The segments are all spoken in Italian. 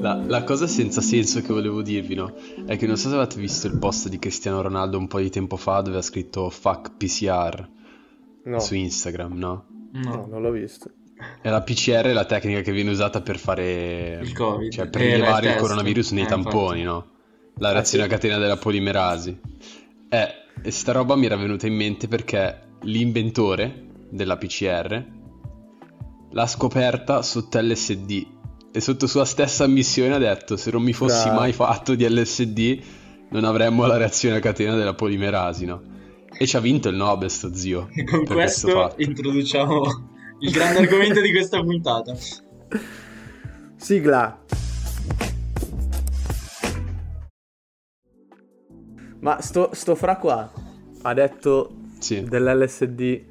La, la, cosa senza senso che volevo dirvi, no? È che non so se avete visto il post di Cristiano Ronaldo un po' di tempo fa dove ha scritto fuck PCR no. su Instagram, no? No, no non l'ho visto. E la PCR è la tecnica che viene usata per fare... Il Covid. Cioè per rilevare il coronavirus nei eh, tamponi, infatti. no? La reazione ah, sì. a catena della polimerasi. Eh, e sta roba mi era venuta in mente perché l'inventore della PCR l'ha scoperta sotto LSD e sotto sua stessa ammissione ha detto se non mi fossi Bravo. mai fatto di LSD non avremmo la reazione a catena della polimerasi, no? E ci ha vinto il Nobel sto zio. E con questo, questo introduciamo il grande argomento di questa puntata. Sigla. Ma sto, sto fra qua ha detto sì. dell'LSD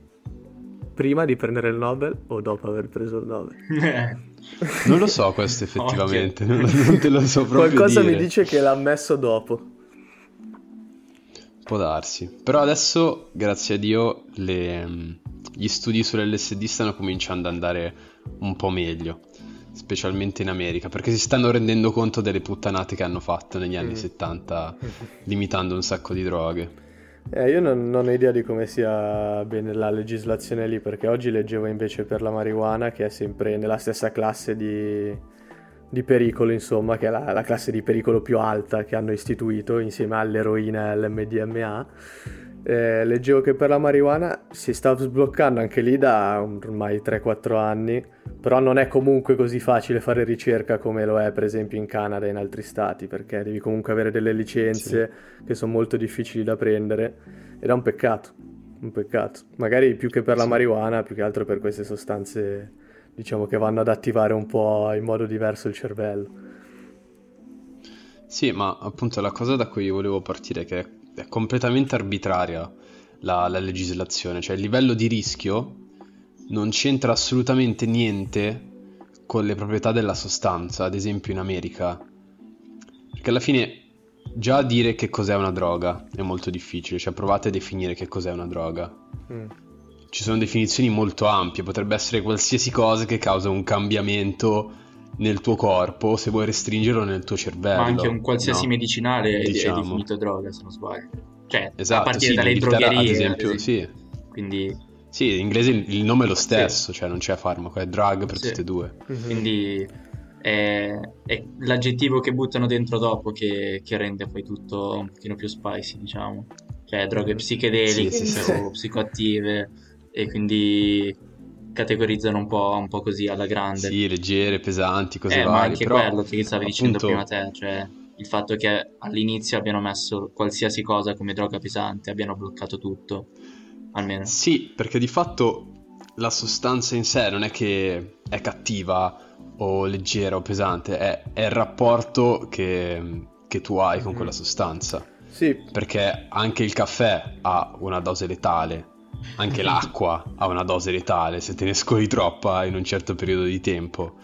prima di prendere il Nobel o dopo aver preso il Nobel? Non lo so questo effettivamente, non, non, te lo so proprio Qualcosa dire. mi dice che l'ha messo dopo. Può darsi. Però adesso, grazie a Dio, le, gli studi sull'LSD stanno cominciando ad andare un po' meglio specialmente in America, perché si stanno rendendo conto delle puttanate che hanno fatto negli anni mm. 70, limitando un sacco di droghe. Eh, io non, non, ho idea di come sia bene la legislazione lì, perché oggi leggevo invece per la marijuana, che è sempre nella stessa classe di, di pericolo, insomma, che è la, la, classe di pericolo più alta che hanno istituito insieme all'eroina e all'MDMA eh, leggevo che per la marijuana si sta sbloccando anche lì da ormai 3-4 anni, però non è comunque così facile fare ricerca come lo è per esempio in Canada e in altri stati, perché devi comunque avere delle licenze sì. che sono molto difficili da prendere ed è un peccato, un peccato. Magari più che per la marijuana, più che altro per queste sostanze diciamo che vanno ad attivare un po' in modo diverso il cervello. Sì, ma appunto la cosa da cui volevo partire che è completamente arbitraria la, la legislazione, cioè il livello di rischio non c'entra assolutamente niente con le proprietà della sostanza, ad esempio in America. Perché alla fine già dire che cos'è una droga è molto difficile, cioè provate a definire che cos'è una droga. Mm. Ci sono definizioni molto ampie, potrebbe essere qualsiasi cosa che causa un cambiamento nel tuo corpo se vuoi restringerlo nel tuo cervello. Ma anche un qualsiasi no? medicinale diciamo. è definito droga, se non sbaglio. Cioè, esatto, a partire sì, dalle drogherie, ad esempio, sì. Quindi... Sì, in inglese il nome è lo stesso, sì. cioè non c'è farmaco, è drug per sì. tutte e due. Mm-hmm. Quindi è, è, l'aggettivo che buttano dentro dopo che, che, rende poi tutto un pochino più spicy, diciamo. Cioè droghe psichedeliche sì, o psicoattive e quindi categorizzano un po', un po', così alla grande. Sì, leggere, pesanti, cose eh, varie. Ma anche però, quello che stavi dicendo prima te, cioè il fatto che all'inizio abbiano messo qualsiasi cosa come droga pesante, abbiano bloccato tutto, almeno. Sì, perché di fatto la sostanza in sé non è che è cattiva o leggera o pesante, è, è il rapporto che, che tu hai con quella sostanza. Sì. Perché anche il caffè ha una dose letale, anche l'acqua ha una dose letale se te ne scoli troppa in un certo periodo di tempo.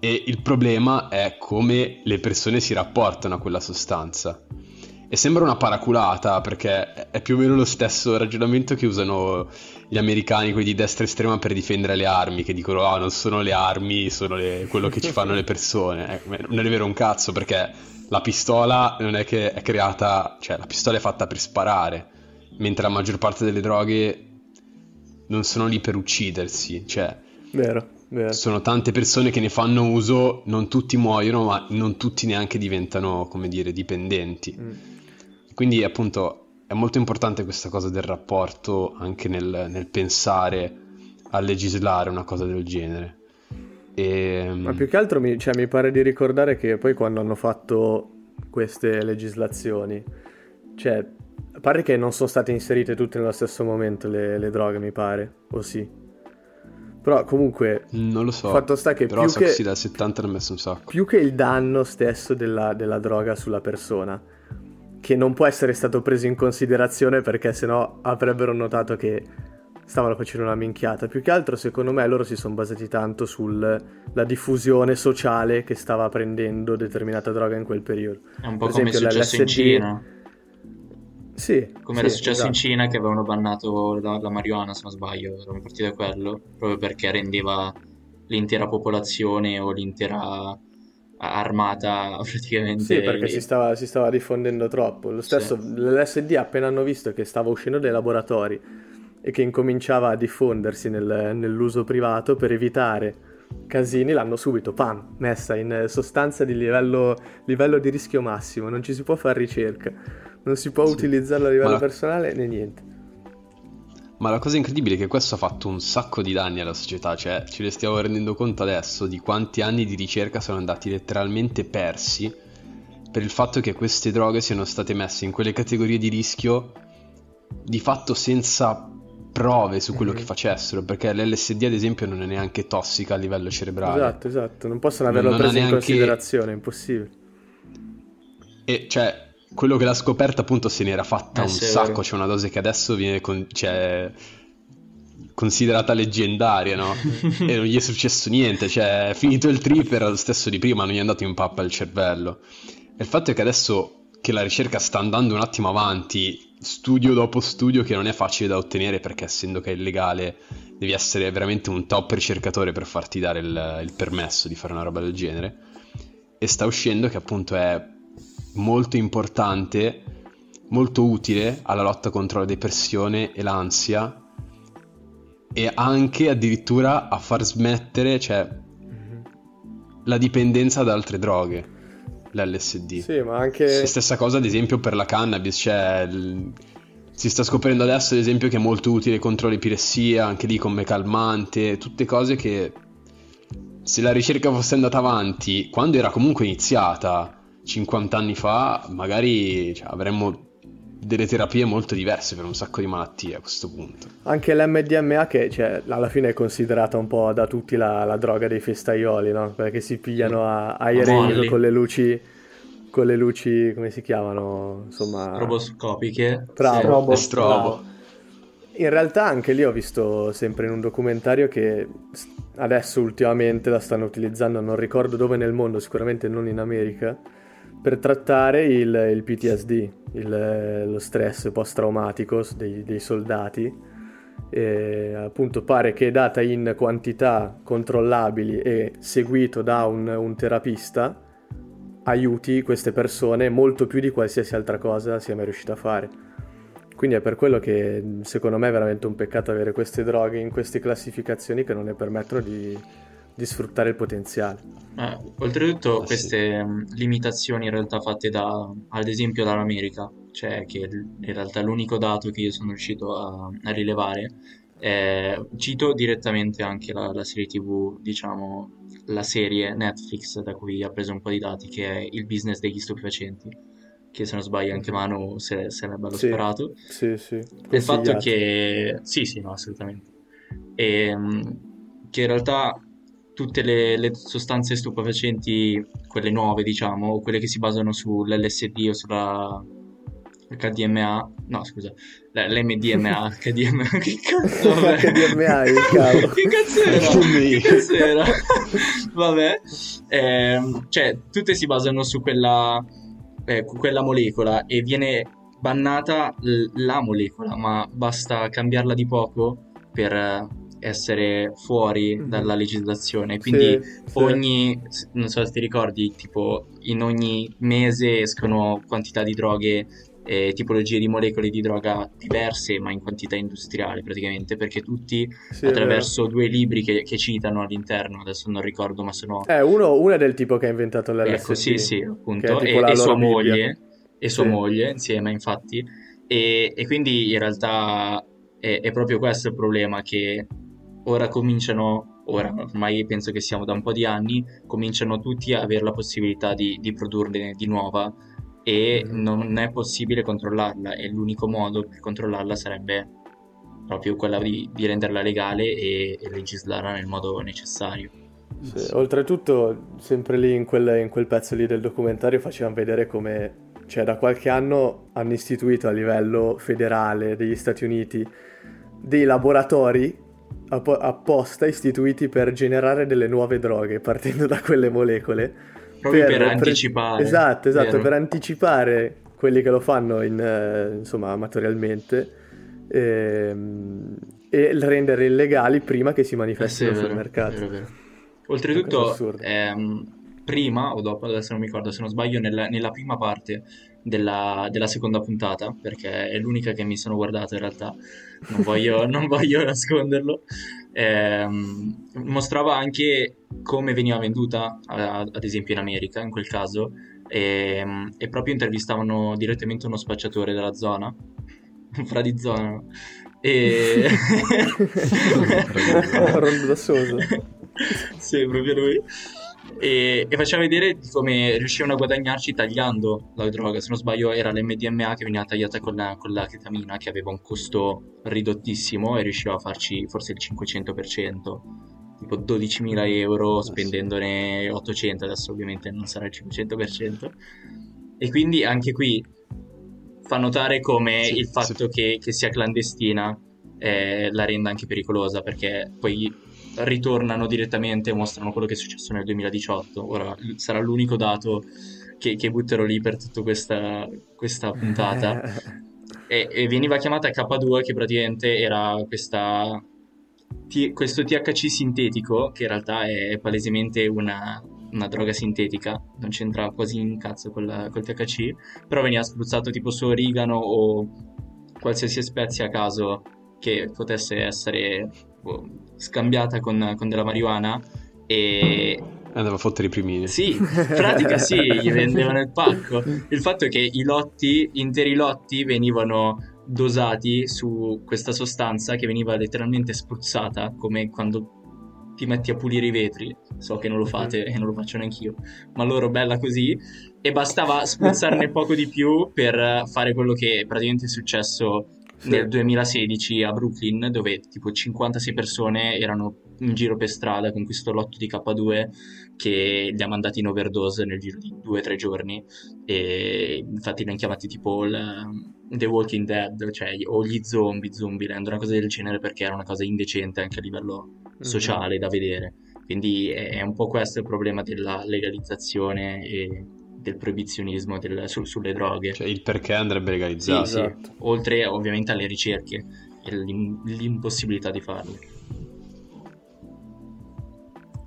E il problema è come le persone si rapportano a quella sostanza. E sembra una paraculata perché è più o meno lo stesso ragionamento che usano gli americani, quelli di destra estrema, per difendere le armi, che dicono ah, non sono le armi, sono le... quello che ci fanno le persone. Eh, non è vero un cazzo perché la pistola non è che è creata, cioè la pistola è fatta per sparare, mentre la maggior parte delle droghe non sono lì per uccidersi, cioè... Vero, vero. Sono tante persone che ne fanno uso, non tutti muoiono, ma non tutti neanche diventano, come dire, dipendenti. Mm. Quindi appunto è molto importante questa cosa del rapporto anche nel, nel pensare a legislare una cosa del genere. E... Ma più che altro mi, cioè, mi pare di ricordare che poi quando hanno fatto queste legislazioni, cioè a parte che non sono state inserite tutte nello stesso momento le, le droghe, mi pare, o sì. Però comunque... Non lo so. Fatto sta che però più so che, che sì, dal 70 hanno messo un sacco. Più che il danno stesso della, della droga sulla persona, che non può essere stato preso in considerazione perché sennò avrebbero notato che stavano facendo una minchiata. Più che altro, secondo me, loro si sono basati tanto sulla diffusione sociale che stava prendendo determinata droga in quel periodo. È un po' per come esempio, è successo LSD, in Cina. Sì, come sì, era successo esatto. in Cina che avevano bannato la, la marijuana, se non sbaglio, erano partiti da quello, proprio perché rendeva l'intera popolazione o l'intera armata praticamente. Sì, perché si stava, si stava, diffondendo troppo. Lo stesso, sì. l'LSD appena hanno visto che stava uscendo dai laboratori e che incominciava a diffondersi nel, nell'uso privato per evitare casini, l'hanno subito, pam, messa in sostanza di livello, livello di rischio massimo. Non ci si può fare ricerca, non si può sì. utilizzarlo a livello Ma... personale né niente. Ma la cosa incredibile è che questo ha fatto un sacco di danni alla società, cioè ce ne stiamo rendendo conto adesso di quanti anni di ricerca sono andati letteralmente persi per il fatto che queste droghe siano state messe in quelle categorie di rischio di fatto senza prove su quello mm-hmm. che facessero, perché l'LSD ad esempio non è neanche tossica a livello cerebrale. Esatto, esatto, non possono averlo non preso neanche... in considerazione, è impossibile. E cioè, quello che l'ha scoperta appunto se ne era fatta eh, un sacco, c'è una dose che adesso viene con, cioè, considerata leggendaria, no? e non gli è successo niente, cioè è finito il trip, era lo stesso di prima, non gli è andato in pappa il cervello. E il fatto è che adesso che la ricerca sta andando un attimo avanti, studio dopo studio che non è facile da ottenere perché essendo che è illegale devi essere veramente un top ricercatore per farti dare il, il permesso di fare una roba del genere. E sta uscendo che appunto è molto importante, molto utile alla lotta contro la depressione e l'ansia e anche addirittura a far smettere cioè, la dipendenza da altre droghe, l'LSD. Sì, ma anche... Stessa cosa ad esempio per la cannabis, cioè... Si sta scoprendo adesso, ad esempio, che è molto utile contro l'epilessia, anche lì come calmante, tutte cose che se la ricerca fosse andata avanti, quando era comunque iniziata, 50 anni fa magari cioè, avremmo delle terapie molto diverse per un sacco di malattie a questo punto. Anche l'MDMA che cioè, alla fine è considerata un po' da tutti la, la droga dei festaioli, no? Perché si pigliano a, ai rave con le luci con le luci, come si chiamano? Insomma... Roboscopiche. Bravo. Sì, Robo. Strobo. In realtà anche lì ho visto sempre in un documentario che adesso ultimamente la stanno utilizzando, non ricordo dove nel mondo, sicuramente non in America, per trattare il, il PTSD, il, lo stress post-traumatico dei, dei soldati. E appunto pare che data in quantità controllabili e seguito da un, un terapista aiuti queste persone molto più di qualsiasi altra cosa sia mai riuscito a fare. Quindi è per quello che secondo me è veramente un peccato avere queste droghe in queste classificazioni che non ne permettono di, di sfruttare il potenziale. Eh, oltretutto ah, queste sì. Mm, limitazioni in realtà fatte da, ad esempio dall'America, cioè che in realtà l'unico dato che io sono riuscito a, a rilevare, eh, cito direttamente anche la, la, serie tv, diciamo la serie Netflix da cui ha preso un po' di dati, che è il business degli stupefacenti, che se non sbaglio anche Manu se, se l'è bello sì, sperato. Sì, sì. Il fatto che... Sì, sì, no, assolutamente. E, mm, che in realtà tutte le, le, sostanze stupefacenti, quelle nuove diciamo, o quelle che si basano sull'LSD o sulla HDMA, no scusa, l'MDMA, HDMA, che cazzo HDMA, che cazzo era? che cazzo era? Vabbè, eh, cioè tutte si basano su quella, eh, quella molecola e viene bannata la molecola, ma basta cambiarla di poco per essere fuori mm-hmm. dalla legislazione. Quindi sì, ogni, sì. non so se ti ricordi, tipo in ogni mese escono quantità di droghe e tipologie di molecole di droga diverse, ma in quantità industriale praticamente, perché tutti sì, attraverso due libri che, che, citano all'interno, adesso non ricordo, ma sono... Eh, uno, uno è del tipo che ha inventato l'LSD. Ecco, sì, sì, appunto, e, e sua moglie, e sua moglie insieme, infatti, e, e quindi in realtà è, è proprio questo il problema, che ora cominciano, ora ormai penso che siamo da un po' di anni, cominciano tutti a avere la possibilità di, di produrne di nuova e mm-hmm. non è possibile controllarla e l'unico modo per controllarla sarebbe proprio quella di, di renderla legale e, e, legislarla nel modo necessario. Sì, oltretutto, sempre lì in quel, in quel pezzo lì del documentario facevano vedere come, cioè da qualche anno hanno istituito a livello federale degli Stati Uniti dei laboratori apposta istituiti per generare delle nuove droghe partendo da quelle molecole. Proprio per, per anticipare. Esatto, esatto, vero? per anticipare quelli che lo fanno in, eh, insomma, amatorialmente e, ehm, e rendere illegali prima che si manifestino eh sì, sul mercato. Vero, vero. Oltretutto, ehm, prima o dopo, adesso non mi ricordo se non sbaglio, nella, nella prima parte della, della, seconda puntata, perché è l'unica che mi sono guardato in realtà, non voglio, non voglio nasconderlo, eh, mostrava anche come veniva venduta, ad esempio in America, in quel caso, e, e proprio intervistavano direttamente uno spacciatore della zona, un fra di zona, e... Rondo da Sosa. sì, proprio lui e, e faceva vedere come riuscivano a guadagnarci tagliando la droga. Se non sbaglio, era l'MDMA che veniva tagliata con la, con la ketamina, che aveva un costo ridottissimo e riusciva a farci forse il 500%, tipo 12.000 euro spendendone 800. Adesso, ovviamente, non sarà il 500%. E quindi anche qui fa notare come sì, il fatto sì. che, che, sia clandestina eh, la renda anche pericolosa perché poi ritornano direttamente e mostrano quello che è successo nel 2018. Ora sarà l'unico dato che, che butterò lì per tutta questa, questa puntata. e, e, veniva chiamata K2 che praticamente era questa, t- questo THC sintetico che in realtà è palesemente una, una droga sintetica, non c'entra quasi in cazzo col, col THC, però veniva spruzzato tipo su origano o qualsiasi spezia a caso che potesse essere scambiata con, con, della marijuana e... Andava a fottere i primini. Sì, in pratica sì, gli vendevano il pacco. Il fatto è che i lotti, interi lotti, venivano dosati su questa sostanza che veniva letteralmente spruzzata, come quando ti metti a pulire i vetri. So che non lo fate e non lo faccio neanch'io, ma loro bella così. E bastava spruzzarne poco di più per fare quello che praticamente è successo sì. nel 2016 a Brooklyn, dove tipo 56 persone erano in giro per strada con questo lotto di K2 che li ha mandati in overdose nel giro di due o tre giorni e infatti li hanno chiamati tipo il, The Walking Dead cioè, o gli zombie, Zombieland, una cosa del genere perché era una cosa indecente anche a livello mhm. sociale mm-hmm. da vedere quindi è un po' questo il problema della legalizzazione e del proibizionismo del, su, sulle droghe. Cioè il perché andrebbe legalizzato. Sì, esatto. sì. Oltre ovviamente alle ricerche e l'impossibilità di farle.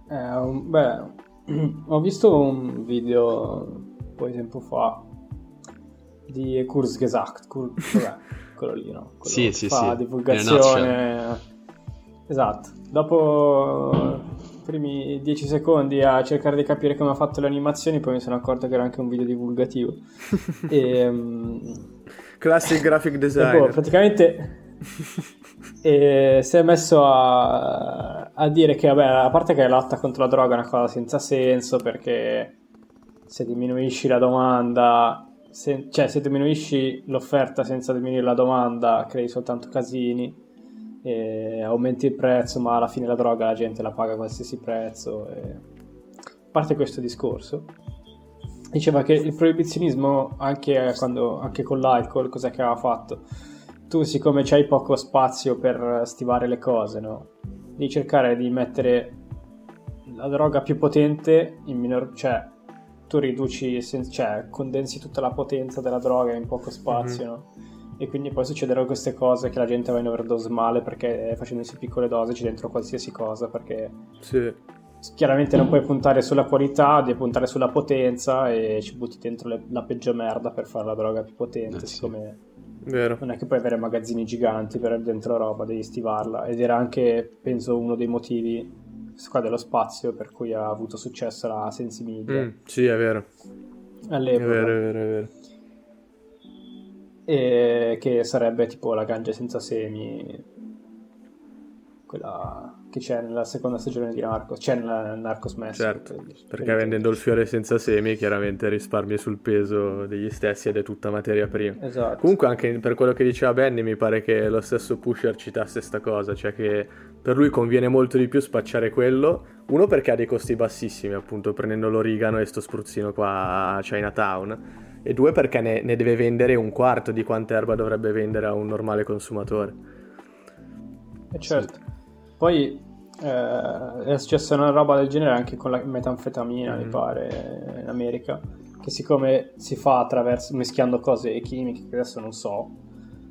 Eh, beh, ho visto un video un po' di tempo fa di Kurzgesagt, Kur- quello lì, no? Quello sì, sì, fa sì. divulgazione. Esatto. Dopo primi 10 secondi a cercare di capire come ha fatto le animazioni, poi mi sono accorto che era anche un video divulgativo. e, um, Classic graphic design. Boh, praticamente e si è messo a, a, dire che, vabbè, a parte che la lotta contro la droga è una cosa senza senso perché se diminuisci la domanda, se, cioè se diminuisci l'offerta senza diminuire la domanda, crei soltanto casini aumenti il prezzo, ma alla fine la droga la gente la paga a qualsiasi prezzo. E... A parte questo discorso, diceva che il proibizionismo, anche, quando, anche con l'alcol, cos'è che aveva fatto? Tu, siccome c'hai poco spazio per stivare le cose, no? Devi cercare di mettere la droga più potente in minor... cioè tu riduci, cioè condensi tutta la potenza della droga in poco spazio, mm-hmm. no? E quindi poi succederanno queste cose che la gente va in overdose male perché facendosi piccole dosi c'è dentro qualsiasi cosa perché sì. chiaramente non puoi puntare sulla qualità devi puntare sulla potenza e ci butti dentro le, la peggio merda per fare la droga più potente eh, siccome Vero. non è che puoi avere magazzini giganti per dentro roba devi stivarla. Ed era anche penso uno dei motivi qua dello spazio per cui ha avuto successo la Sensimiglia mm, sì è vero. All'epoca. è vero è vero è vero e che sarebbe tipo la ganja senza semi. Quella che c'è nella seconda stagione di Narcos c'è nella Narcos Messo certo, per, perché per vendendo il fiore senza semi chiaramente risparmi sul peso degli stessi ed è tutta materia prima. Esatto. comunque anche per quello che diceva Benny mi pare che lo stesso Pusher citasse sta cosa cioè che per lui conviene molto di più spacciare quello uno perché ha dei costi bassissimi appunto prendendo l'origano e sto spruzzino qua a Chinatown e due perché ne, ne, deve vendere un quarto di quanta erba dovrebbe vendere a un normale consumatore. E certo. Sì. Poi eh, è successa una roba del genere anche con la metanfetamina, mm-hmm. mi pare, in America, che siccome si fa attraverso mischiando cose chimiche, che adesso non so,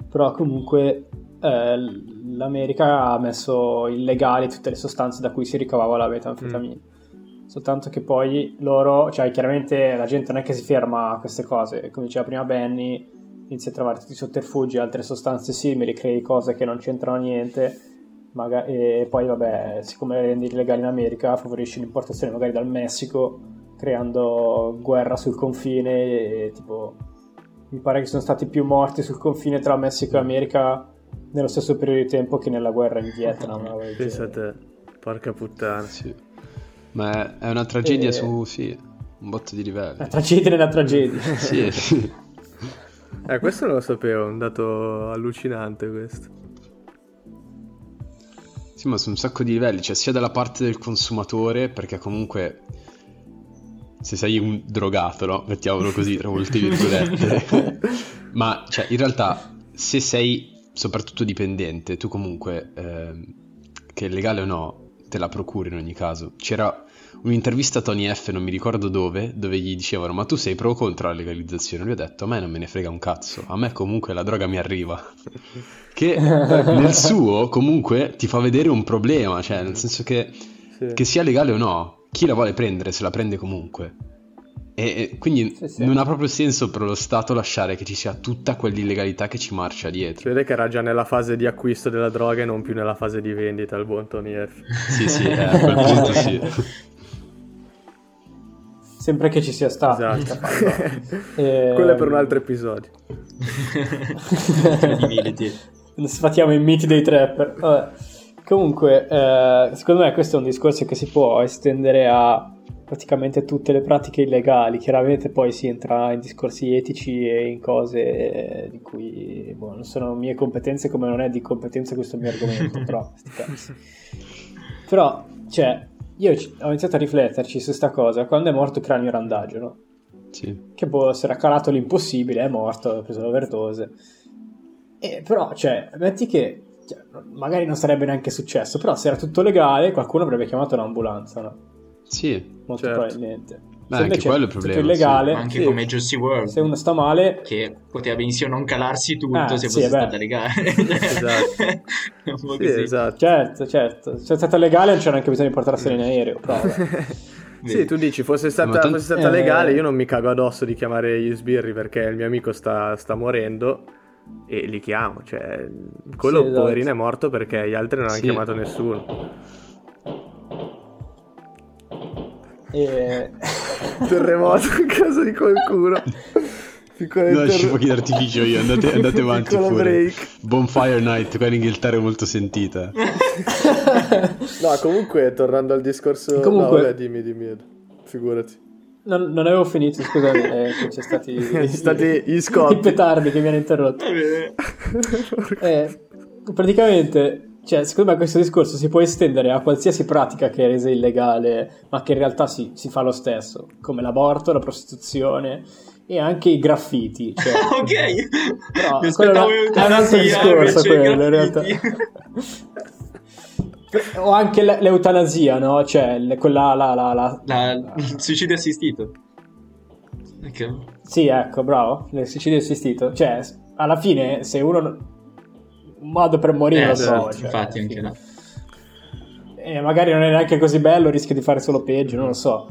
però comunque eh, l'America ha messo illegali tutte le sostanze da cui si ricavava la metanfetamina. Mm soltanto che poi loro, cioè chiaramente la gente non è che si ferma a queste cose, come diceva prima Benny, inizi a trovare tutti i sotterfugi, altre sostanze simili, crei cose che non c'entrano niente, magari, e poi vabbè, siccome le rendi illegali in America, favorisci l'importazione magari dal Messico, creando guerra sul confine, e, tipo, mi pare che sono stati più morti sul confine tra Messico e America nello stesso periodo di tempo che nella guerra in Vietnam. Pensate, porca puttana. Sì. Ma è una tragedia e... su, sì, un botto di livelli. Una tragedia nella tragedia. sì. Eh, questo non lo sapevo, è un dato allucinante questo. Sì, ma su un sacco di livelli, cioè sia dalla parte del consumatore, perché comunque se sei un drogato, no? Mettiamolo così, tra molte virgolette. ma cioè, in realtà, se sei soprattutto dipendente, tu comunque, eh, che è legale o no, te la procuri in ogni caso. C'era un'intervista a Tony F, non mi ricordo dove, dove gli dicevano ma tu sei pro o contro la legalizzazione? Lui ha detto a me non me ne frega un cazzo, a me comunque la droga mi arriva. che nel suo comunque ti fa vedere un problema, cioè nel senso che, sì. che sia legale o no, chi la vuole prendere se la prende comunque. E, quindi sì, sì. non ha proprio senso per lo Stato lasciare che ci sia tutta quell'illegalità che ci marcia dietro. Si vede che era già nella fase di acquisto della droga e non più nella fase di vendita il buon Tony F. sì, sì, eh, a quel punto sì. Sempre che ci sia stato. Esatto. e... Quello è per un altro episodio. Sfatiamo i miti dei trapper. Vabbè. Comunque, eh, secondo me questo è un discorso che si può estendere a praticamente tutte le pratiche illegali. Chiaramente poi si entra in discorsi etici e in cose di cui boh, non sono mie competenze, come non è di competenza questo mio argomento, però, però, cioè, io ho iniziato a rifletterci su questa cosa quando è morto Cranio Randagio, no? Sì. Che boh, si era calato l'impossibile, è morto, ha preso l'overdose. E però, cioè, metti che cioè, magari non sarebbe neanche successo, però se era tutto legale qualcuno avrebbe chiamato un'ambulanza, no? Sì, molto certo. probabilmente. Beh, anche quello è il problema. illegale, sì. anche sì. come Juicy World. Se uno sta male, che poteva benissimo non calarsi tutto ah, se sì, fosse stata legale. esatto. sì, esatto. Certo, certo. Se è stata legale non c'era neanche bisogno di portarsela in aereo. Però, sì, tu dici, fosse stata, tanti... fosse stata eh... legale, io non mi cago addosso di chiamare gli sbirri perché il mio amico sta, sta morendo e li chiamo. Cioè, quello sì, esatto. poverino è morto perché gli altri non hanno chiamato nessuno. E... Terremoto in casa di qualcuno. Piccolo no, ci fuochi d'artificio io, andate, andate avanti pure. Break. Bonfire Night, qua in Inghilterra è molto sentita. no, comunque, tornando al discorso... Comunque... No, vabbè, dimmi, dimmi, figurati. Non, non, avevo finito, scusami, eh, c'è stati, i, stati gli scoppi. I petardi che mi hanno interrotto. eh, praticamente cioè, secondo me questo discorso si può estendere a qualsiasi pratica che è resa illegale, ma che in realtà si, si fa lo stesso, come l'aborto, la prostituzione e anche i graffiti. Cioè, ok, però quello è un altro discorso quello in realtà. o anche l'eutanasia, no? Cioè, quella la, la, la, la, il suicidio assistito. Okay. Sì, ecco, bravo, il suicidio assistito. Cioè, alla fine, se uno un modo per morire eh, lo esatto, cioè, infatti anche no. E magari non è neanche così bello, rischia di fare solo peggio, non lo so.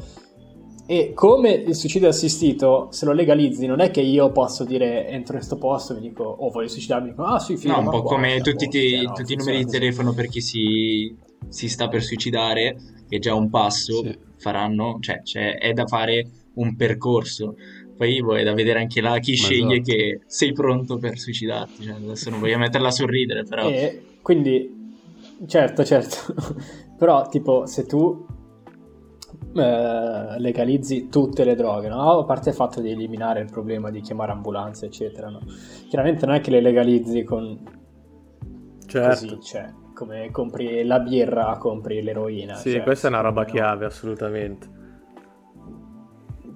E come il suicidio assistito, se lo legalizzi, non è che io posso dire entro in questo posto e mi dico, oh voglio suicidarmi, dico, ah sì, figo, No, un po' qua, come tutti, ti, cioè, no, tutti i numeri di telefono per chi si, si, sta per suicidare, che è già un passo, sì. faranno, cioè, cioè, è da fare un percorso. Poi è da vedere anche là chi Ma sceglie esatto. che sei pronto per suicidarti. Cioè, adesso non voglio metterla a sorridere, però. E quindi, certo, certo. però, tipo, se tu eh, legalizzi tutte le droghe, no? A parte il fatto di eliminare il problema di chiamare ambulanze, eccetera, no? Chiaramente non è che le legalizzi con... Certo. Così, cioè, come compri la birra, compri l'eroina. Sì, cioè, questa è una roba chiave, assolutamente.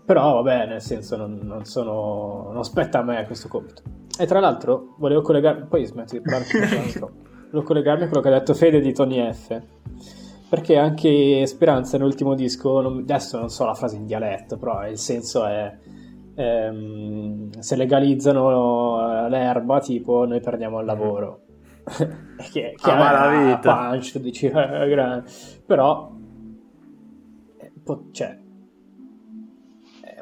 Però vabbè, nel senso non, non, sono, non spetta a me questo compito. E tra l'altro volevo collegarmi, poi smetto di parlare volevo collegarmi a quello che ha detto Fede di Tony F. Perché anche Speranza nell'ultimo disco, non, adesso non so la frase in dialetto, però il senso è ehm, se legalizzano l'erba, tipo noi perdiamo il lavoro. che, che ah, la vita. punch, dici, eh, però cioè, è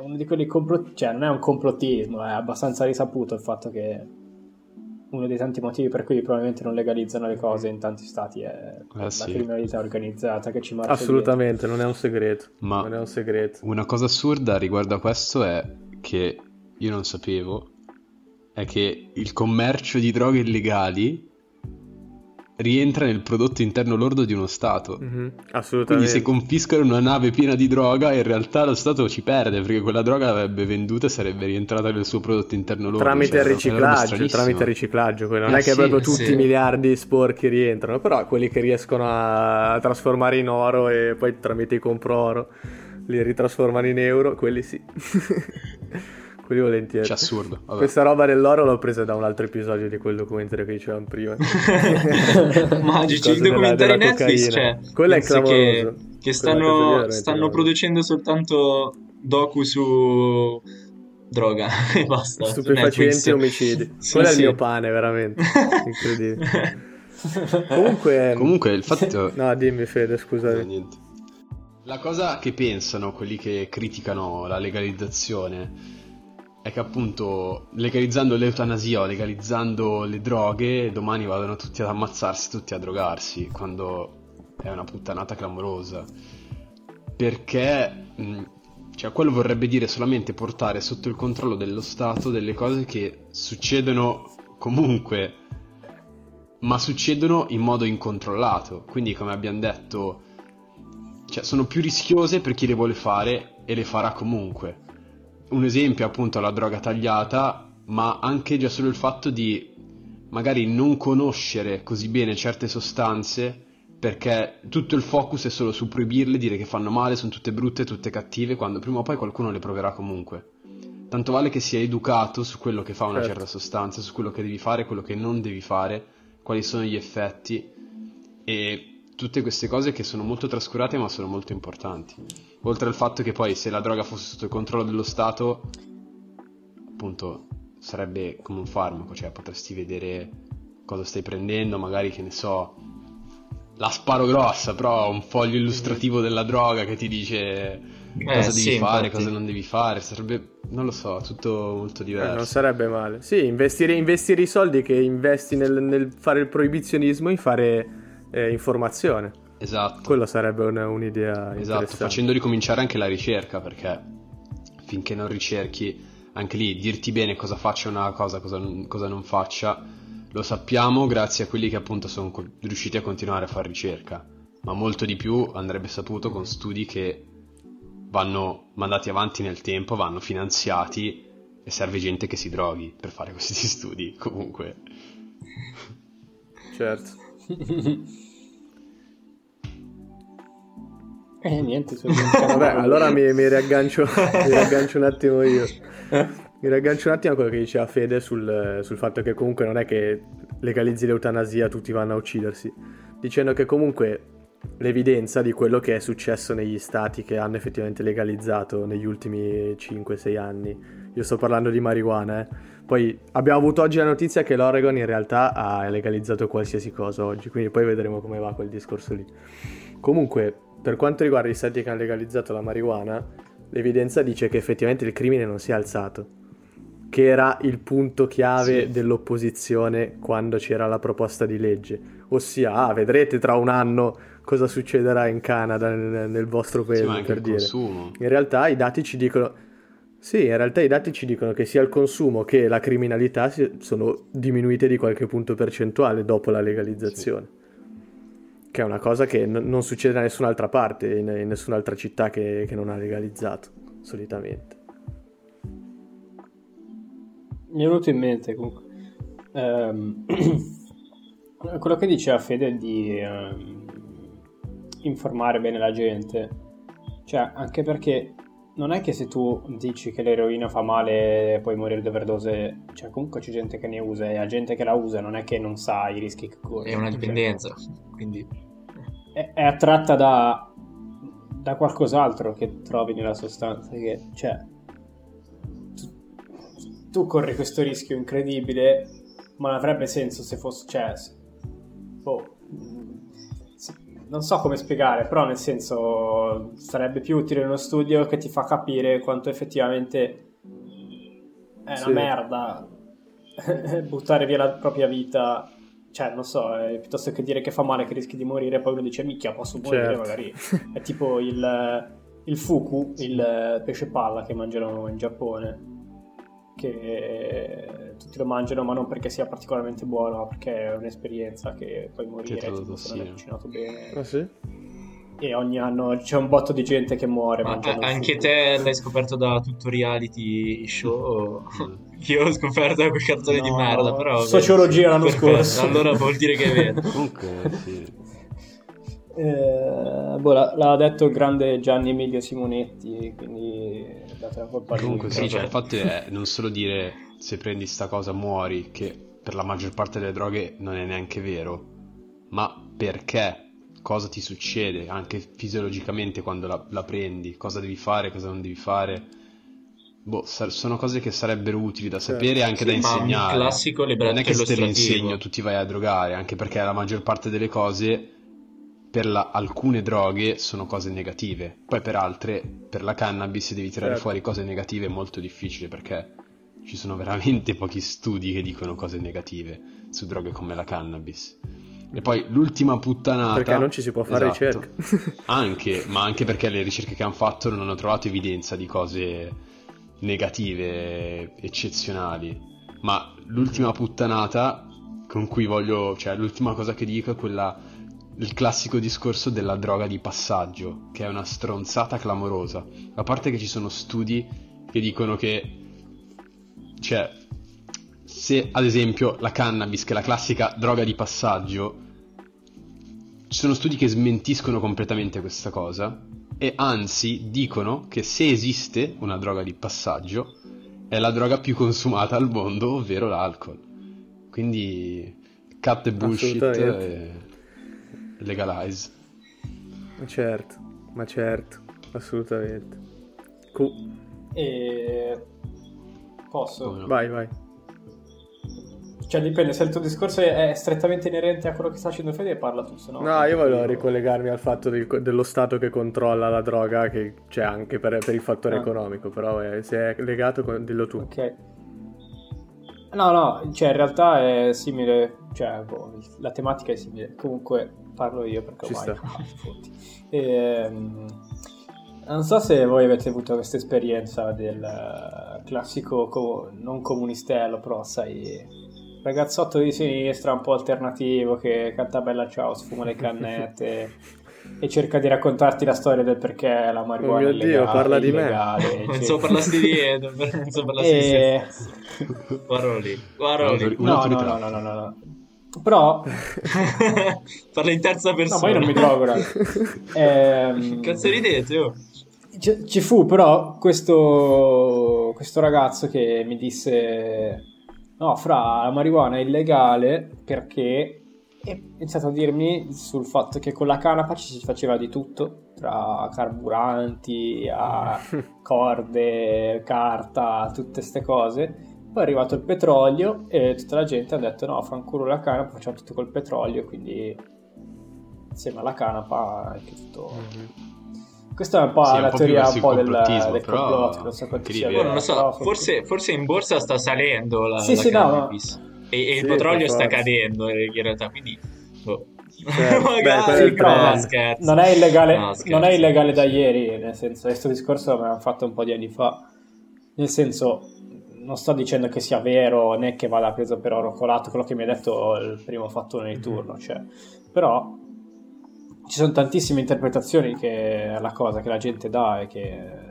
uno di quelli complot... cioè non è un complottismo, è abbastanza risaputo il fatto che uno dei tanti motivi per cui probabilmente non legalizzano le cose in tanti stati è eh la sì. criminalità organizzata che ci marcia Assolutamente, dietro. non è un segreto. Ma non è un segreto. Una cosa assurda riguardo a questo è che io non sapevo è che il commercio di droghe illegali rientra nel prodotto interno lordo di uno Stato. Mm-hmm, assolutamente. Quindi se confiscano una nave piena di droga, in realtà lo Stato ci perde perché quella droga l'avrebbe venduta e sarebbe rientrata nel suo prodotto interno lordo. Tramite cioè, il riciclaggio, tramite il riciclaggio. Non eh, è che sì, proprio tutti sì. i miliardi sporchi rientrano, però quelli che riescono a trasformare in oro e poi tramite i compro oro li ritrasformano in euro, quelli sì. quelli volentieri. C'è assurdo. Vabbè. Questa roba dell'oro l'ho presa da un altro episodio di quel documentario che dicevamo prima. Magici, il documentario Netflix, cioè, quello è clamoroso. Che, che stanno, stanno producendo soltanto docu su droga e basta. Stupefacenti e omicidi. Sì, quello sì. è il mio pane, veramente. Incredibile. Comunque, Comunque il fatto... no, dimmi Fede, scusate. No, niente. La cosa che pensano quelli che criticano la legalizzazione è che appunto legalizzando l'eutanasia o legalizzando le droghe domani vadano tutti ad ammazzarsi, tutti a drogarsi, quando è una puttanata clamorosa. Perché cioè, quello vorrebbe dire solamente portare sotto il controllo dello Stato delle cose che succedono comunque, ma succedono in modo incontrollato. Quindi, come abbiamo detto, cioè, sono più rischiose per chi le vuole fare e le farà comunque un esempio appunto la droga tagliata, ma anche già solo il fatto di magari non conoscere così bene certe sostanze perché tutto il focus è solo su proibirle, dire che fanno male, sono tutte brutte, tutte cattive, quando prima o poi qualcuno le proverà comunque. Tanto vale che sia educato su quello che fa una certo. certa sostanza, su quello che devi fare, quello che non devi fare, quali sono gli effetti e tutte queste cose che sono molto trascurate ma sono molto importanti. Oltre al fatto che poi se la droga fosse sotto il controllo dello Stato, appunto sarebbe come un farmaco, cioè potresti vedere cosa stai prendendo, magari che ne so, la sparo grossa, però un foglio illustrativo della droga che ti dice eh, cosa devi sì, fare, infatti. cosa non devi fare, sarebbe, non lo so, tutto molto diverso. Eh, non sarebbe male. Sì, investire, investire i soldi che investi nel, nel fare il proibizionismo in fare eh, informazione. Esatto. Quello sarebbe una, un'idea Esatto, facendo ricominciare anche la ricerca, perché finché non ricerchi, anche lì, dirti bene cosa faccia una cosa, cosa, cosa non faccia, lo sappiamo grazie a quelli che appunto sono riusciti a continuare a fare ricerca, ma molto di più andrebbe saputo con studi che vanno mandati avanti nel tempo, vanno finanziati e serve gente che si droghi per fare questi studi comunque. Certo. eh, niente, Vabbè, allora mi, mi, riaggancio, mi riaggancio un attimo io. Mi riaggancio un attimo a quello che diceva Fede sul, sul fatto che comunque non è che legalizzi l'eutanasia tutti vanno a uccidersi, dicendo che comunque l'evidenza di quello che è successo negli stati che hanno effettivamente legalizzato negli ultimi 5-6 anni. Io sto parlando di marijuana, eh poi abbiamo avuto oggi la notizia che l'Oregon in realtà ha legalizzato qualsiasi cosa oggi, quindi poi vedremo come va quel discorso lì. Comunque, per quanto riguarda gli stati che hanno legalizzato la marijuana, l'evidenza dice che effettivamente il crimine non si è alzato, che era il punto chiave sì. dell'opposizione quando c'era la proposta di legge, ossia, ah, vedrete tra un anno cosa succederà in Canada nel, nel vostro paese, sì, per dire. Consumo. In realtà i dati ci dicono sì, in realtà i dati ci dicono che sia il consumo che la criminalità sono diminuite di qualche punto percentuale dopo la legalizzazione. Sì. Che è una cosa che n- non succede da nessun'altra parte, in, in nessun'altra città che, che, non ha legalizzato, solitamente. Mi è venuto in mente comunque. Um, quello che diceva Fede di um, informare bene la gente. Cioè, anche perché non è che se tu dici che l'eroina fa male e puoi morire di overdose, cioè comunque c'è gente che ne usa e la gente che la usa non è che non sa i rischi che corre. È una dipendenza, cioè, quindi... È, è, attratta da, da qualcos'altro che trovi nella sostanza, che, cioè... Tu, tu corri questo rischio incredibile, ma non avrebbe senso se fosse... Cioè, boh, non so come spiegare, però nel senso sarebbe più utile uno studio che ti fa capire quanto effettivamente è una sì. merda buttare via la propria vita cioè, non so, eh, piuttosto che dire che fa male, che rischi di morire, poi uno dice, micchia, posso morire, certo. magari. È tipo il, il fuku, il pesce palla che mangiano in Giappone, che tutti lo mangiano, ma non perché sia particolarmente buono, ma perché è un'esperienza che puoi morire, tipo, se non è cucinato bene. Ah, sì? e ogni anno c'è un botto di gente che muore. Ma anche te l'hai scoperto da tutto reality show? Io l'ho scoperto quel cartone no, di merda, però... Sociologia l'anno scorso. Allora vuol dire che è vero. Comunque, sì. Eh, boh, l'ha detto il grande Gianni Emilio Simonetti, quindi date una colpa a lui. Comunque sì, cioè, il fatto è non solo dire se prendi sta cosa muori, che per la maggior parte delle droghe non è neanche vero, ma perché cosa ti succede anche fisiologicamente quando la, la prendi, cosa devi fare, cosa non devi fare. Boh, sono cose che sarebbero utili da sapere e anche sì, da insegnare. Un classico Non è che se te lo insegno tu ti vai a drogare, anche perché la maggior parte delle cose per la, alcune droghe sono cose negative. Poi per altre, per la cannabis devi tirare certo. fuori cose negative è molto difficile perché ci sono veramente pochi studi che dicono cose negative su droghe come la cannabis. E poi l'ultima puttanata. Perché non ci si può fare esatto. ricerca. anche, ma anche perché le ricerche che hanno fatto non hanno trovato evidenza di cose negative, eccezionali. Ma l'ultima puttanata con cui voglio. cioè, l'ultima cosa che dico è quella. il classico discorso della droga di passaggio, che è una stronzata clamorosa. A parte che ci sono studi che dicono che. cioè se ad esempio la cannabis, che è la classica droga di passaggio, ci sono studi che smentiscono completamente questa cosa e anzi dicono che se esiste una droga di passaggio è la droga più consumata al mondo, ovvero l'alcol. Quindi cut the bullshit e legalize. Ma certo, ma certo, assolutamente. Cool. E posso? No? Vai, vai. Cioè dipende, se il tuo discorso è strettamente inerente a quello che sta facendo Fede, parla tu, se no... No, io volevo ricollegarmi al fatto di, dello Stato che controlla la droga, che c'è anche per, per il fattore ah. economico, però eh, se è legato, dillo tu. Ok. No, no, cioè in realtà è simile, cioè boh, la tematica è simile, comunque parlo io perché Ci ormai... ehm, non so se voi avete avuto questa esperienza del classico co- non comunistello, però sai ragazzotto di sinistra un po' alternativo che canta bella ciao, sfuma le cannette e cerca di raccontarti la storia del perché la marijuana oh mio Dio, parla di illegale, me. Non so parlassi di Edo, non so parlassi e... di lì, guardalo lì. No, no, no, no, no, no. Però parla in terza persona. No, ma io non mi drogo, raga. ehm... Cazzo ridete, oh. C- ci fu però questo, questo ragazzo che mi disse no, fra la marijuana è illegale perché è iniziato a dirmi sul fatto che con la canapa ci si faceva di tutto, tra carburanti, a corde, carta, tutte queste cose. Poi è arrivato il petrolio e tutta la gente ha detto no, fanculo la canapa, facciamo tutto col petrolio, quindi insieme alla canapa è tutto... Mm-hmm questa è un po' sì, la un teoria un po' del, del complotto, non so quanto sia non lo so, forse, forse, in borsa sta salendo la, sì, la sì, cannabis no, no. e, e sì, il petrolio sta cadendo in realtà, quindi... Boh. Cioè, Magari, beh, no, scherzo. Non è, illegale, no, non è illegale da ieri, nel senso, questo discorso l'hanno fatto un po' di anni fa, nel senso, non sto dicendo che sia vero né che vada preso per oro colato, quello che mi ha detto il primo fattore di turno, cioè, però ci sono tantissime interpretazioni che alla cosa che la gente dà e che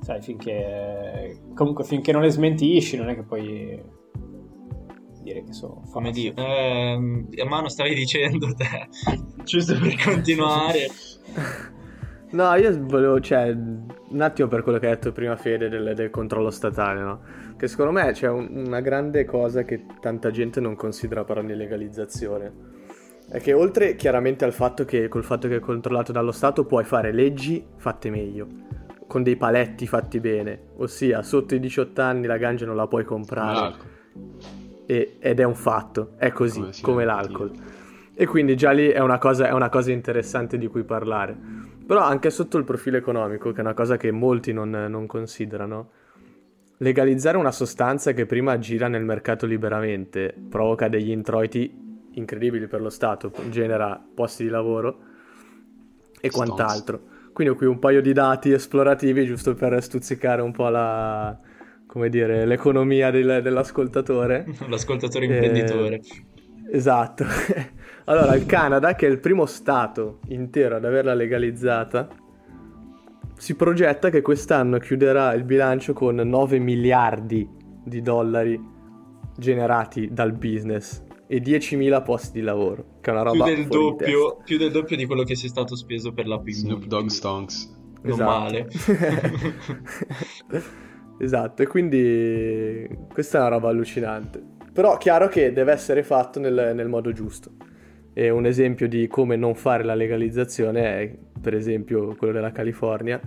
sai finché comunque finché non le smentisci non è che puoi dire che sono come Dio. Eh, mano stavi dicendo te. Giusto per continuare. No io volevo cioè un attimo per quello che hai detto prima Fede del, del controllo statale no? che secondo me c'è un, una grande cosa che tanta gente non considera però legalizzazione è che oltre chiaramente al fatto che col fatto che è controllato dallo Stato puoi fare leggi fatte meglio, con dei paletti fatti bene, ossia sotto i 18 anni la ganja non la puoi comprare. E, ed è un fatto, è così, come, come l'alcol. E quindi già lì è una, cosa, è una cosa interessante di cui parlare. Però anche sotto il profilo economico, che è una cosa che molti non, non considerano, legalizzare una sostanza che prima gira nel mercato liberamente provoca degli introiti incredibili per lo Stato, genera posti di lavoro e quant'altro. Quindi ho qui un paio di dati esplorativi giusto per stuzzicare un po' la, come dire, l'economia del, dell'ascoltatore. L'ascoltatore imprenditore. Eh, esatto. allora, il Canada, che è il primo stato intero ad averla legalizzata, si progetta che quest'anno chiuderà il bilancio con 9 miliardi di dollari generati dal business e 10.000 posti di lavoro, che è una roba più del, doppio, più del doppio di quello che sia stato speso per la Snoop Dogg Stonks. Non esatto. male. esatto, e quindi questa è una roba allucinante. Però chiaro che deve essere fatto nel, nel modo giusto. E un esempio di come non fare la legalizzazione è, per esempio, quello della California,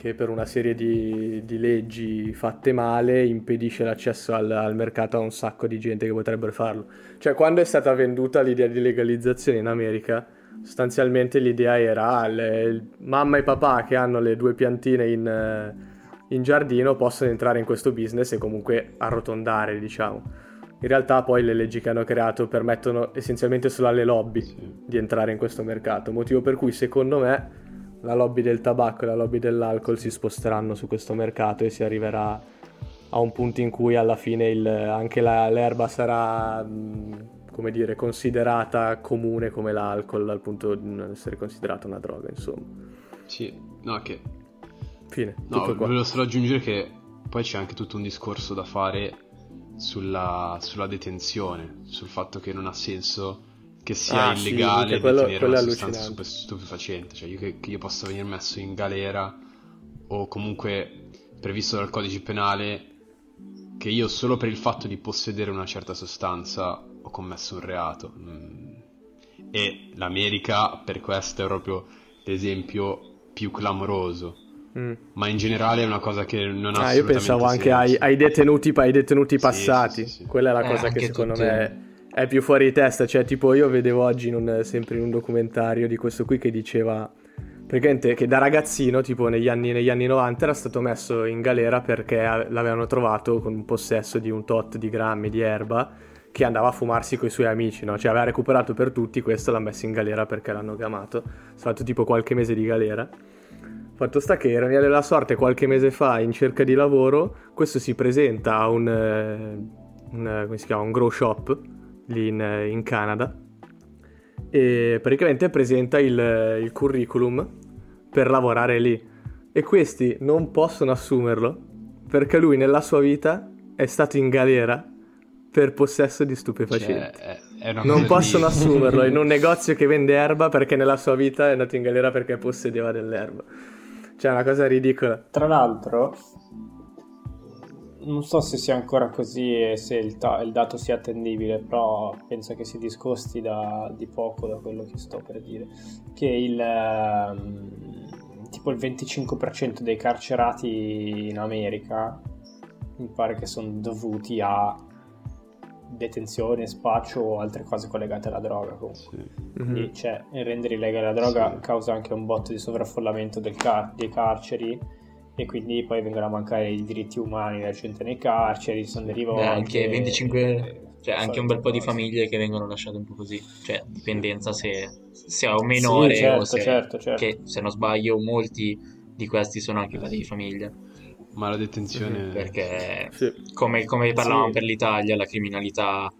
che per una serie di, di leggi fatte male impedisce l'accesso al, al, mercato a un sacco di gente che potrebbero farlo. Cioè, quando è stata venduta l'idea di legalizzazione in America, sostanzialmente l'idea era ah, le, mamma e papà che hanno le due piantine in, eh, in giardino possono entrare in questo business e comunque arrotondare, diciamo. In realtà poi le leggi che hanno creato permettono essenzialmente solo alle lobby di entrare in questo mercato, motivo per cui secondo me la lobby del tabacco e la lobby dell'alcol si sposteranno su questo mercato e si arriverà a un punto in cui alla fine il, anche la, l'erba sarà come dire, considerata comune come l'alcol dal punto di non essere considerata una droga, insomma. Sì, no, che... Fine. No, volevo solo aggiungere che poi c'è anche tutto un discorso da fare sulla, sulla detenzione, sul fatto che non ha senso che sia ah, illegale sì, quello, detenere quello una sostanza stupefacente, cioè io, che, che io possa venire messo in galera o comunque previsto dal codice penale che io solo per il fatto di possedere una certa sostanza ho commesso un reato. Mm. E l'America per questo è proprio l'esempio più clamoroso. Mm. Ma in generale è una cosa che non ha ah, io pensavo anche ai, ai, detenuti, ai detenuti passati. Sì, sì, sì, Quella è la eh, cosa che secondo tutti... me è più fuori di testa. Cioè, tipo, io vedevo oggi in un, sempre in un documentario di questo qui che diceva praticamente che da ragazzino, tipo negli anni, negli anni 90, era stato messo in galera perché l'avevano trovato con un possesso di un tot di grammi di erba che andava a fumarsi con i suoi amici, no? Cioè aveva recuperato per tutti, questo l'ha messo in galera perché l'hanno gamato. È fatto tipo qualche mese di galera. Fatto sta che ironia della sorte qualche mese fa in cerca di lavoro, questo si presenta a un, eh, un, si chiama, un grow shop lì in, in Canada e praticamente presenta il, il curriculum per lavorare lì e questi non possono assumerlo perché lui nella sua vita è stato in galera per possesso di stupefacenti. Cioè, non possono di... assumerlo in un negozio che vende erba perché nella sua vita è andato in galera perché possedeva dell'erba. Cioè, è una cosa ridicola. Tra l'altro, non so se sia ancora così e se il, ta- il, dato sia attendibile, però penso che si discosti da, di poco da quello che sto per dire. Che il, ehm, tipo il 25% dei carcerati in America mi pare che sono dovuti a detenzione, spaccio o altre cose collegate alla droga comunque. Sì. Mm-hmm. cioè, rendere illegale la droga sì. causa anche un botto di sovraffollamento car- dei carceri e quindi poi vengono a mancare i diritti umani della gente nei carceri, sono delle rivolte. anche 25 cioè anche un bel po' di famiglie che vengono lasciate un po' così, cioè dipendenza se, se ha un minore sì, certo, o se, certo, certo. che se non sbaglio molti di questi sono anche casi di famiglia. Ma la detenzione... Perché sì. come, come parlavamo sì. per l'Italia, la criminalità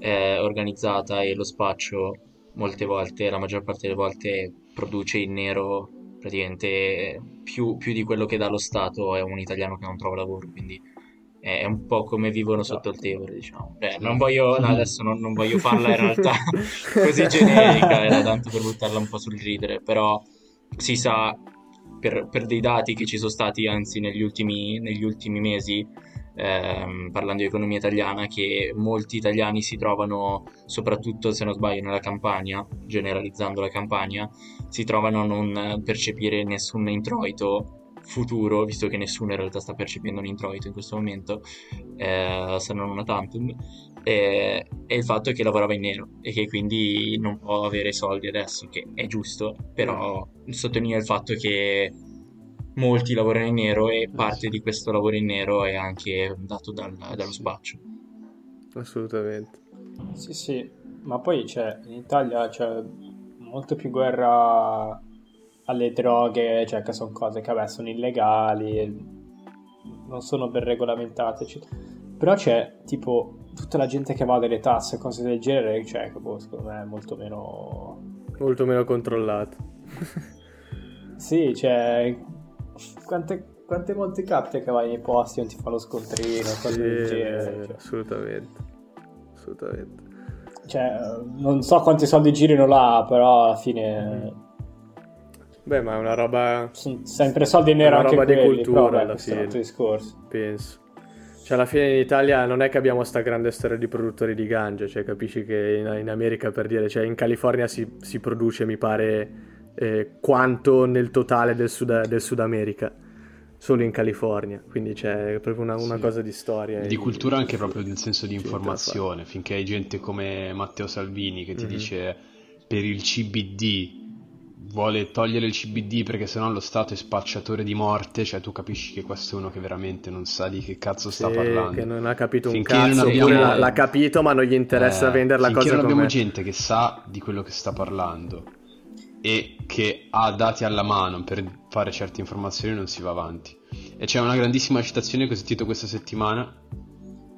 eh, organizzata e lo spaccio molte volte, la maggior parte delle volte produce in nero praticamente più, più, di quello che dà lo Stato è un italiano che non trova lavoro, quindi è un po' come vivono sotto il Tevere, diciamo. Beh, non voglio, no, adesso non, non, voglio farla in realtà così generica, era tanto per buttarla un po' sul ridere, però si sa per, per dei dati che ci sono stati, anzi negli ultimi, negli ultimi mesi, ehm, parlando di economia italiana, che molti italiani si trovano, soprattutto se non sbaglio, nella campagna, generalizzando la campagna, si trovano a non percepire nessun introito futuro, visto che nessuno in realtà sta percependo un introito in questo momento, eh, se non una tantum, eh, è il fatto che lavorava in nero e che quindi non può avere soldi adesso, che è giusto, però sottolinea il fatto che molti lavorano in nero e parte di questo lavoro in nero è anche dato dal, dallo spaccio. Assolutamente. Sì, sì, ma poi c'è in Italia c'è molto più guerra alle droghe, cioè che sono cose che vabbè sono illegali, non sono ben regolamentate, eccetera. Però c'è tipo tutta la gente che va delle tasse, cose del genere, cioè che boh, secondo me è molto meno... Molto meno controllato. sì, cioè... Quante, quante volte capita che vai nei posti non ti fa lo scontrino, sì, genere? Cioè. Assolutamente. Assolutamente. Cioè, non so quanti soldi girino là, però alla fine... Beh, ma è una roba... Sono sempre soldi nero anche roba quelli, di cultura però, alla fine. discorso. Penso. Cioè, alla fine in Italia non è che abbiamo sta grande storia di produttori di ganja, cioè capisci che in, in America per dire, cioè in California si, si produce, mi pare, eh, quanto nel totale del Sud, del Sud America solo in California, quindi c'è proprio una, una sì. cosa di storia. Di cultura anche proprio del senso di informazione, finché hai gente come Matteo Salvini che ti mm-hmm. dice per il CBD vuole togliere il CBD perché sennò lo Stato è spacciatore di morte, cioè tu capisci che questo è uno che veramente non sa di che cazzo sta sì, parlando. che non ha capito finché un cazzo, abbiamo... l'ha, l'ha, capito ma non gli interessa eh, vendere la cosa non abbiamo gente che sa di quello che sta parlando e che ha dati alla mano per fare certe informazioni non si va avanti. E c'è una grandissima citazione che ho sentito questa settimana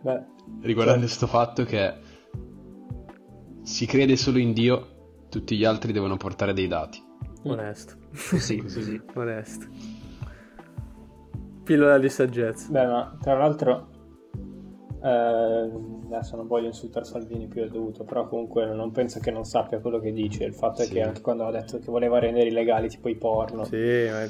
Beh, riguardante questo fatto che si crede solo in Dio, tutti gli altri devono portare dei dati. Onesto. Sì, così. Onesto. Pillola di saggezza. Beh, ma tra l'altro eh, adesso non voglio insultare Salvini più del dovuto, però comunque non penso che non sappia quello che dice. Il fatto è che anche quando ha detto che voleva rendere illegali tipo i porno. Sì, ma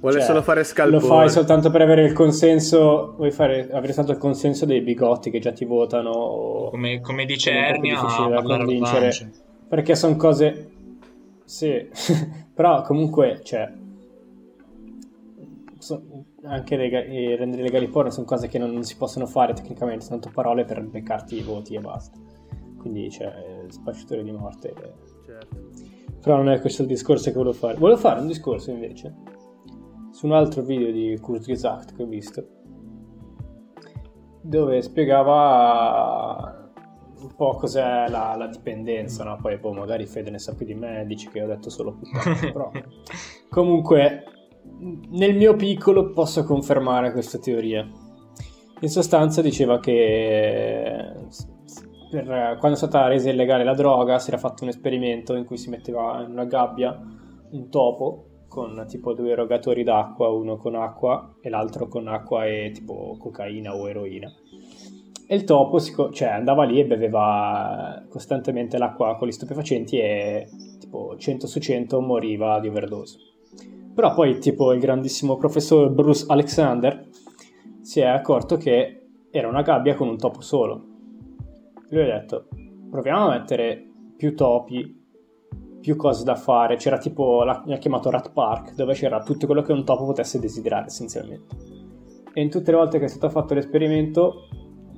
vuole cioè, solo fare scalpore. Lo fai soltanto per avere il consenso, vuoi fare, avere soltanto il consenso dei bigotti che già ti votano. Come, come dice Ernia, da convincere. Perché sono cose... Sì, però comunque, cioè... So, anche lega- rendere legali porno sono cose che non, non, si possono fare tecnicamente, sono parole per beccarti i voti e basta. Quindi c'è cioè, spacciatore di morte. Certo. Però non è questo il discorso che volevo fare. Volevo fare un discorso invece su un altro video di Kurt Gesagt che ho visto dove spiegava un po' cos'è la, la dipendenza, no? Poi boh, magari Fede ne sa più di me, dici che ho detto solo puttana, però comunque nel mio piccolo posso confermare questa teoria. In sostanza diceva che per, quando è stata resa illegale la droga si era fatto un esperimento in cui si metteva in una gabbia un topo con tipo due erogatori d'acqua, uno con acqua e l'altro con acqua e tipo cocaina o eroina. E il topo cioè, andava lì e beveva costantemente l'acqua con gli stupefacenti e tipo 100 su 100 moriva di overdose. Però poi tipo il grandissimo professor Bruce Alexander si è accorto che era una gabbia con un topo solo. Lui ha detto proviamo a mettere più topi, più cose da fare. C'era tipo, l'ha chiamato Rat Park, dove c'era tutto quello che un topo potesse desiderare essenzialmente. E in tutte le volte che è stato fatto l'esperimento,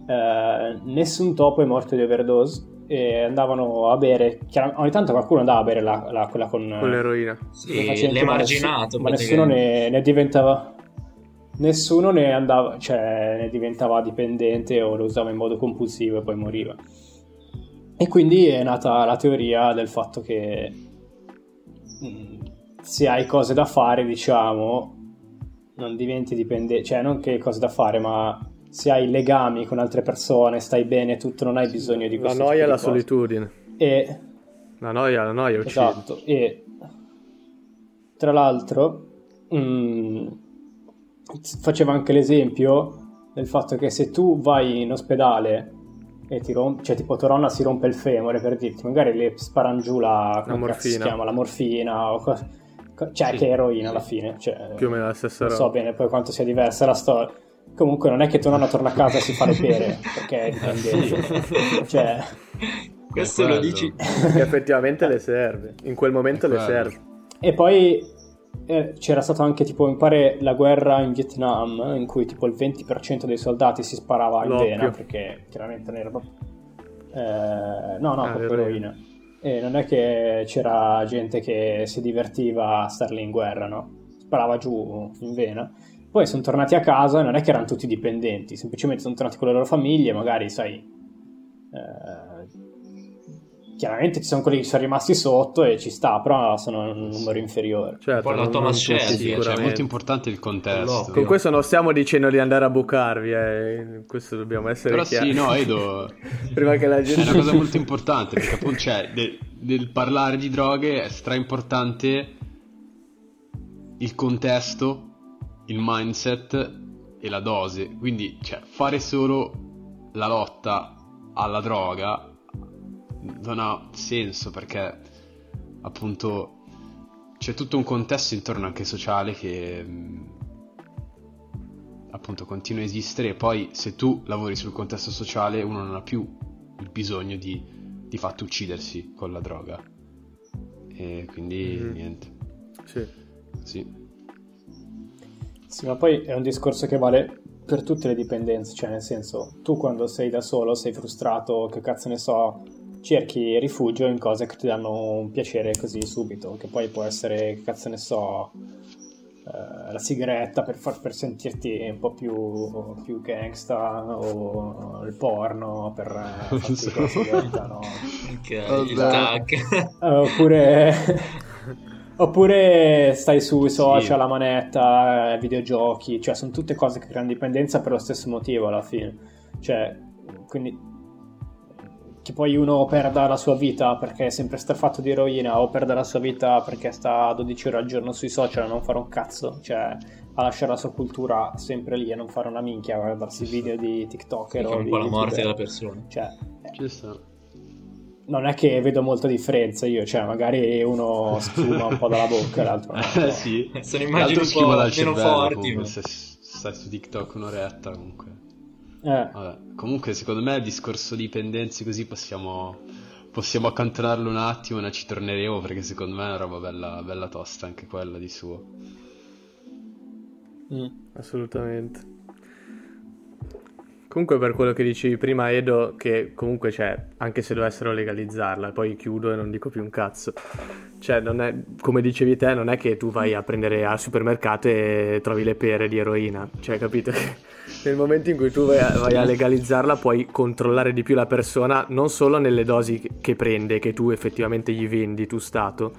eh, nessun topo è morto di overdose e andavano a bere. Ogni tanto qualcuno andava a bere la, la, quella con, con l'eroina. Sì, l'emarginato. Ma nessuno ne, ne, diventava. Nessuno ne andava, cioè ne diventava dipendente o lo usava in modo compulsivo e poi moriva. E quindi è nata la teoria del fatto che mm, se hai cose da fare, diciamo, non diventi dipendente, cioè non che cose da fare, ma se hai legami con altre persone, stai bene, tutto, non hai bisogno di questo. La noia e la solitudine. E... La noia, la noia uccide. Esatto, e tra l'altro mh, mm, faceva anche l'esempio del fatto che se tu vai in ospedale e ti rompe, cioè tipo tua nonna si rompe il femore per dirti, magari le sparano giù la, la morfina. chiama, la morfina o cosa, cioè sì, che eroina alla fine, cioè, più o meno la stessa roba. Non so bene poi quanto sia diversa la storia Comunque non è che tua nonna torna a casa e si fa le pere, perché è dipendente. cioè... Questo lo dici... Che effettivamente le serve, in quel momento le serve. E poi eh, c'era stata anche tipo, mi pare, la guerra in Vietnam in cui tipo il 20% dei soldati si sparava in L'oppio. vena perché chiaramente non era proprio... Eh, no, no, Ah, proprio eroina. E non è che c'era gente che si divertiva a star lì in guerra, no? Sparava giù in vena. Poi sono tornati a casa e non è che erano tutti dipendenti, semplicemente sono tornati con le loro famiglie, magari, sai... eh, chiaramente ci sono quelli che sono rimasti sotto e ci sta, però sono un numero inferiore. Certo, Un po' la Thomas Shelby, Sì, cioè, è molto importante il contesto. L'oppio. Comunque non stiamo dicendo di andare a bucarvi, eh. questo dobbiamo essere Però chiari. sì, no, Edo, Prima che la è gente... una cosa molto importante perché appunto cioè, de- del parlare di droghe è stra importante il contesto, il mindset e la dose. Quindi, cioè, fare solo la lotta alla droga non ha senso perché appunto c'è tutto un contesto intorno anche sociale che mh, appunto continua a esistere e poi se tu lavori sul contesto sociale uno non ha più il bisogno di di fatto uccidersi con la droga e quindi Mhm. niente Sì. sì Sì, ma poi è un discorso che vale per tutte le dipendenze, cioè nel senso, tu quando sei da solo, sei frustrato, che cazzo ne so, cerchi rifugio in cose che ti danno un piacere così subito, che poi può essere, che cazzo ne so, eh, la sigaretta per, far, per sentirti un po' più, più gangsta o il porno per eh, farti la sigaretta, no? Ok, il tag. Eh, oppure oppure stai sui social, la manetta, eh, videogiochi, cioè sono tutte cose che creano dipendenza per lo stesso motivo alla fine. Cioè, quindi che poi uno perda la sua vita perché è sempre strafatto di eroina o perda la sua vita perché sta 12 ore al giorno sui social a non fare un cazzo, cioè a lasciare la sua cultura sempre lì e non fare una minchia a guardarsi video di TikTok Che è un po' la morte della persona. Cioè, ci sta non è che vedo molta differenza io, cioè magari uno sfuma un po' dalla bocca e l'altro no. eh Cioè, sì Sono immagini un po' schiuma dal meno cervello forti, ma- se stai su TikTok un'oretta comunque eh, Vabbè, comunque secondo me il discorso dipendenze così possiamo, possiamo accantonarlo un attimo, ne ci torneremo perché secondo me è una roba bella, bella tosta anche quella di suo. mm. Assolutamente. Comunque per quello che dicevi prima Edo, che comunque c'è, anche se dovessero legalizzarla, poi chiudo e non dico più un cazzo. Cioè, non è, come dicevi te, non è che tu vai a prendere al supermercato e trovi le pere di eroina. Cioè, capito? Nel momento in cui tu vai a, vai a legalizzarla puoi controllare di più la persona, non solo nelle dosi che- che prende, che tu effettivamente gli vendi, tu Stato,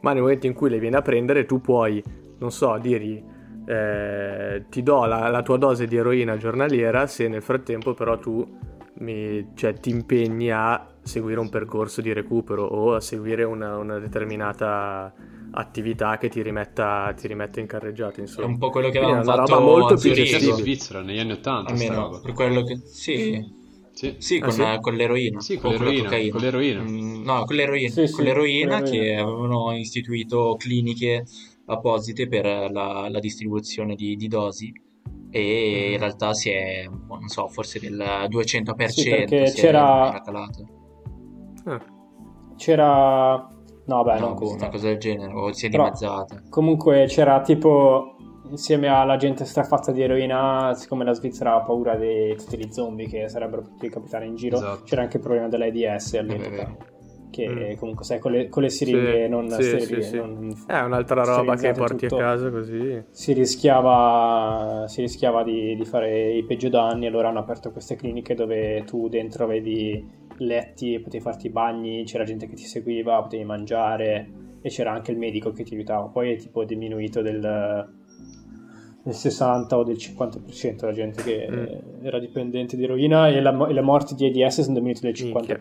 ma nel momento in cui le vieni a prendere tu puoi, non so, dirgli eh, ti do la, la tua dose di eroina giornaliera se nel frattempo però tu mi- cioè, ti impegni a seguire un percorso di recupero o a seguire una, una determinata attività che ti rimetta, ti rimetta in carreggiata È insomma. un po' quello che avevamo è fatto roba molto più in. Svizzera negli anni 80 sta Almeno roba. per quello che... Sì, Sì. sì, Ah, con, sì? la- con l'eroina. Sì, con l'eroina, con l'eroina. Mm, no, con l'eroina, Sì, sì, con l'eroina con l'eroina. che avevano istituito cliniche apposite per la, la distribuzione di, di dosi e in realtà si è, non so, forse del 200% Sì, perché si è- c'era-. Ah, c'era... No, beh, No, non così una cosa del genere, o si è Però- dimezzata. Comunque c'era tipo insieme alla gente strafatta di eroina, siccome la Svizzera ha paura di tutti gli zombie che sarebbero potuti capitare in giro, Esatto. c'era anche il problema dell'AIDS Eh, all'epoca. vero. Che Mm. comunque sai con le, con le siringhe Sì, non sì, sterili, sì, sì. non È un'altra roba che porti tutto, a casa così. Si rischiava, si rischiava di, di fare i peggio danni, allora hanno aperto queste cliniche dove tu dentro avevi letti, potevi farti i bagni, c'era gente che ti seguiva, potevi mangiare e c'era anche il medico che ti aiutava. Poi è tipo diminuito del, del 60 o del 50% la gente che Mm. era dipendente di eroina e, la e le morti di AIDS sono diminuite del 50%, Minchia.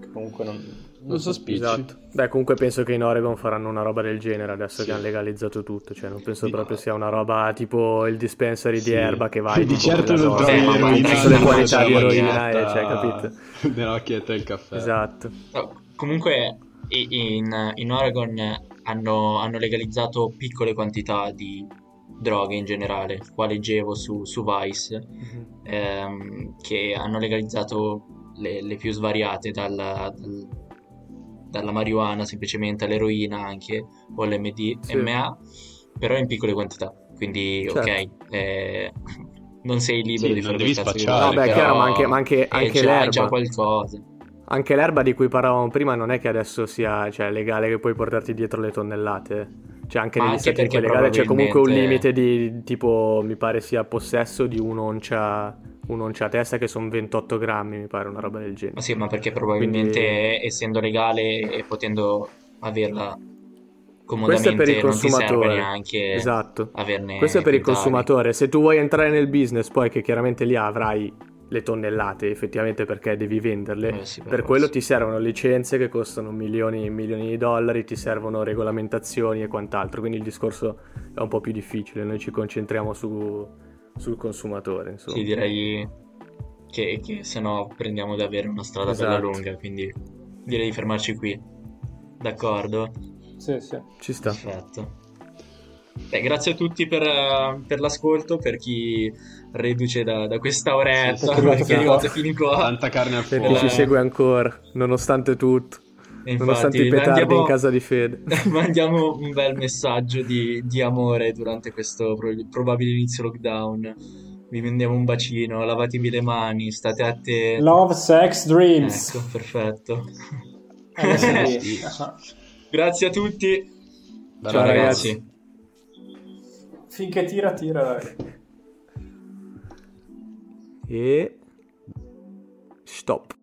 che comunque non, Non so spicci. Esatto. Beh, comunque penso che in Oregon faranno una roba del genere adesso Sì. che hanno legalizzato tutto. Cioè, non penso Di- proprio sia una roba tipo il dispensary Sì. di erba che vai Di tipo certo non trovi ma l'eroina le nella qualità di eroina, eh, cioè, capito? Nella macchietta del caffè. Esatto. No, comunque in, in Oregon hanno, hanno legalizzato piccole quantità di droghe in generale. Qua leggevo su, su Vice ehm, che hanno legalizzato le, le più svariate, dalla, dal- dalla marijuana semplicemente all'eroina anche, o l'MDMA. però in piccole quantità, quindi Certo. ok, eh, non sei libero Sì, di non fare devi spacciare. Vabbè, però chiaro, ma anche- ma anche- è anche già, l'erba. già qualcosa. Anche l'erba di cui parlavamo prima non è che adesso sia cioè, legale che puoi portarti dietro le tonnellate. Cioè, anche Ma negli anche Stati Uniti legale, c'è comunque un limite di tipo, mi pare sia possesso di un'oncia, un'oncia a testa che sono 28 grammi, mi pare, una roba del genere. Ma sì, ma perché probabilmente Quindi- essendo legale e potendo averla Questo è per il consumatore. Esatto. averne Questo è per il consumatore. Se tu vuoi entrare nel business, poi che chiaramente lì avrai le tonnellate, effettivamente perché devi venderle, Eh sì, per per quello ti servono licenze che costano milioni e milioni di dollari, ti servono regolamentazioni e quant'altro, quindi il discorso è un po' più difficile, noi ci concentriamo su- sul consumatore, insomma. Sì, direi che, che se no prendiamo davvero una strada bella Esatto. lunga, quindi direi di fermarci qui. D'accordo? Sì, sì. Ci sta. Perfetto. Beh, grazie a tutti per, per l'ascolto, per chi reduce da, da questa oretta, Sì, perché è fino arrivato qua. fino qua. Tanta carne al Per fuoco. chi ci segue ancora, nonostante tutto, E nonostante i infatti, petardi mandiamo- in casa di Fede. Mandiamo un bel messaggio di, di amore durante questo pro- probabile inizio lockdown. Vi mandiamo un bacino, lavatevi le mani, state attenti. Love, sex, dreams. Ecco, perfetto. Sì. Grazie a tutti. Bella Ciao, ragazzi. Finché tira, tira, dai. E... Stop.